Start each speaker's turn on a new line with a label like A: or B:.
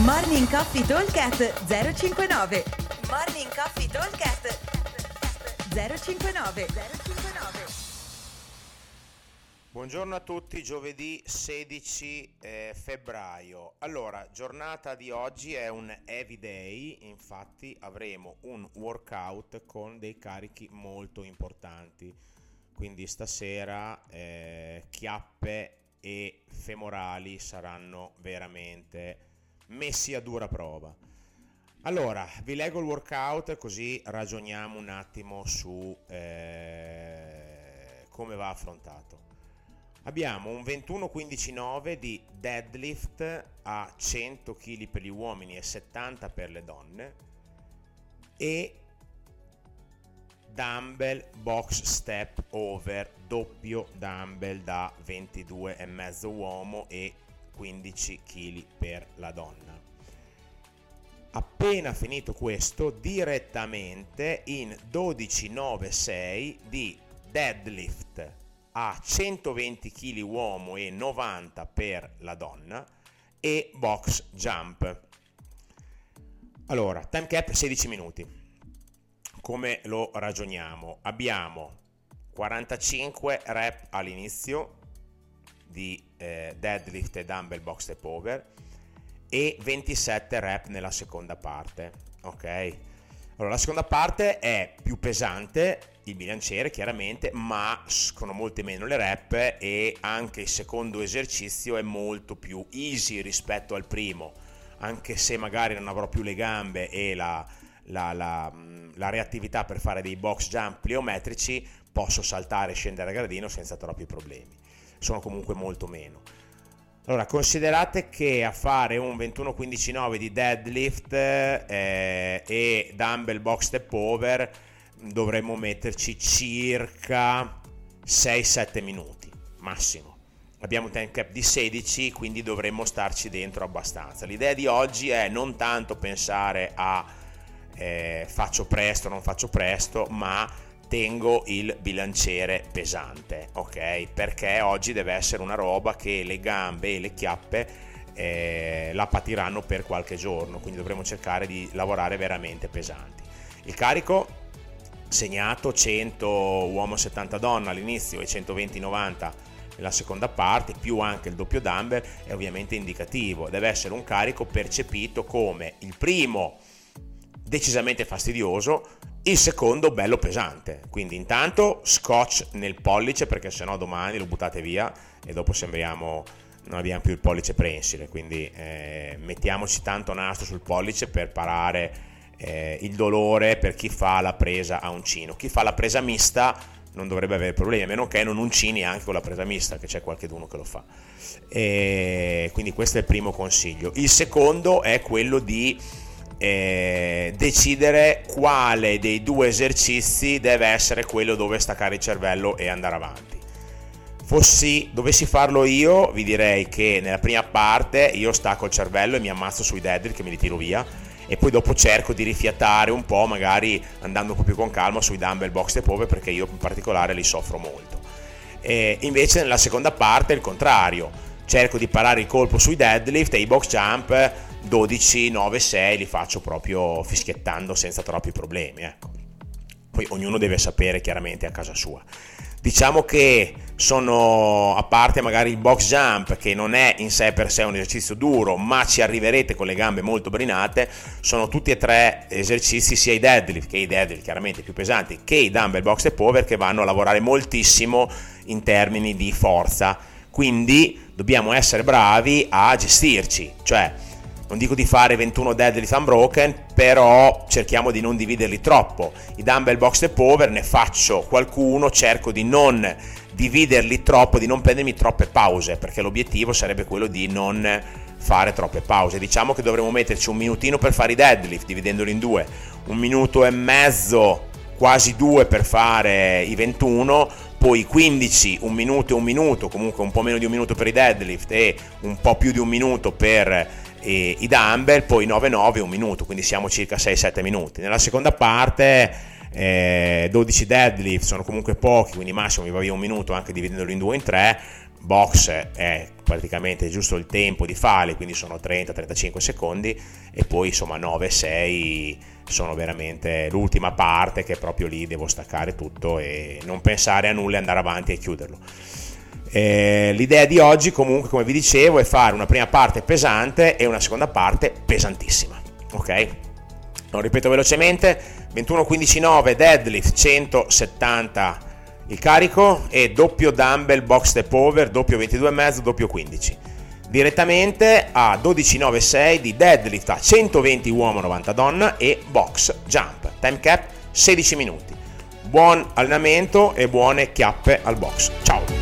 A: Morning Coffee Talkcast 059 Morning Coffee Talkcast 059 059
B: Buongiorno a tutti, giovedì 16 eh, febbraio. Allora, giornata di oggi è un heavy day, infatti avremo un workout con dei carichi molto importanti. Quindi stasera eh, chiappe e femorali saranno veramente messi a dura prova. Allora, vi leggo il workout così ragioniamo un attimo su eh, come va affrontato. Abbiamo un 21-15-9 di deadlift a 100 kg per gli uomini e 70 per le donne e dumbbell box step over doppio dumbbell da 22,5 uomo e 15 kg per la donna. Appena finito questo, direttamente in 12-9-6 di deadlift a 120 kg uomo e 90 per la donna e box jump. Allora, time cap 16 minuti. Come lo ragioniamo? Abbiamo 45 rep all'inizio, di eh, deadlift e dumbbell box step over e 27 rep nella seconda parte. Ok? Allora, la seconda parte è più pesante, il bilanciere chiaramente, ma sono molte meno le rep e anche il secondo esercizio è molto più easy rispetto al primo, anche se magari non avrò più le gambe e la, la, la, la reattività per fare dei box jump pliometrici, posso saltare e scendere a gradino senza troppi problemi sono comunque molto meno. Allora, considerate che a fare un 21-15-9 di deadlift eh, e dumbbell box step over dovremmo metterci circa 6-7 minuti massimo. Abbiamo un time cap di 16, quindi dovremmo starci dentro abbastanza. L'idea di oggi è non tanto pensare a eh, faccio presto, non faccio presto, ma tengo il bilanciere pesante, ok? Perché oggi deve essere una roba che le gambe e le chiappe eh, la patiranno per qualche giorno, quindi dovremo cercare di lavorare veramente pesanti. Il carico segnato 100 uomo 70 donna all'inizio e 120-90 nella seconda parte, più anche il doppio dumbbell, è ovviamente indicativo. Deve essere un carico percepito come il primo decisamente fastidioso, il secondo bello pesante, quindi intanto scotch nel pollice perché sennò domani lo buttate via e dopo sembriamo non abbiamo più il pollice prensile, quindi eh, mettiamoci tanto nastro sul pollice per parare eh, il dolore per chi fa la presa a uncino. Chi fa la presa mista non dovrebbe avere problemi, a meno che non uncini anche con la presa mista, che c'è qualcuno che lo fa. E quindi questo è il primo consiglio. Il secondo è quello di eh, decidere quale dei due esercizi deve essere quello dove staccare il cervello e andare avanti. Fossi, dovessi farlo io, vi direi che nella prima parte io stacco il cervello e mi ammazzo sui deadlift che mi li tiro via e poi dopo cerco di rifiatare un po', magari andando un po' più con calma sui dumbbell box e pove perché io in particolare li soffro molto. E invece nella seconda parte è il contrario, cerco di parare il colpo sui deadlift e i box jump 12, 9, 6 li faccio proprio fischiettando senza troppi problemi. Ecco. Poi ognuno deve sapere chiaramente a casa sua. Diciamo che sono, a parte magari il box jump, che non è in sé per sé un esercizio duro, ma ci arriverete con le gambe molto brinate, sono tutti e tre esercizi, sia i deadlift, che i deadlift chiaramente più pesanti, che i dumbbell box e power, che vanno a lavorare moltissimo in termini di forza. Quindi dobbiamo essere bravi a gestirci, cioè non dico di fare 21 deadlift unbroken, però cerchiamo di non dividerli troppo. I dumbbell box e power ne faccio qualcuno, cerco di non dividerli troppo, di non prendermi troppe pause, perché l'obiettivo sarebbe quello di non fare troppe pause. Diciamo che dovremmo metterci un minutino per fare i deadlift, dividendoli in due, un minuto e mezzo, quasi due per fare i 21, poi 15, un minuto e un minuto, comunque un po' meno di un minuto per i deadlift e un po' più di un minuto per i dumbbell, poi 9-9 un minuto, quindi siamo circa 6-7 minuti. Nella seconda parte eh, 12 deadlift sono comunque pochi, quindi massimo mi va via un minuto anche dividendolo in due o in tre, box è praticamente giusto il tempo di farli, quindi sono 30-35 secondi e poi insomma 9-6 sono veramente l'ultima parte che proprio lì devo staccare tutto e non pensare a nulla e andare avanti e chiuderlo. Eh, l'idea di oggi comunque come vi dicevo è fare una prima parte pesante e una seconda parte pesantissima, ok? Lo ripeto velocemente, 21-15-9 deadlift 170 il carico è doppio dumbbell box step over, doppio 22,5, doppio 15. Direttamente a 12,96 di deadlift a 120 uomo 90 donna e box jump. Time cap 16 minuti. Buon allenamento e buone chiappe al box. Ciao!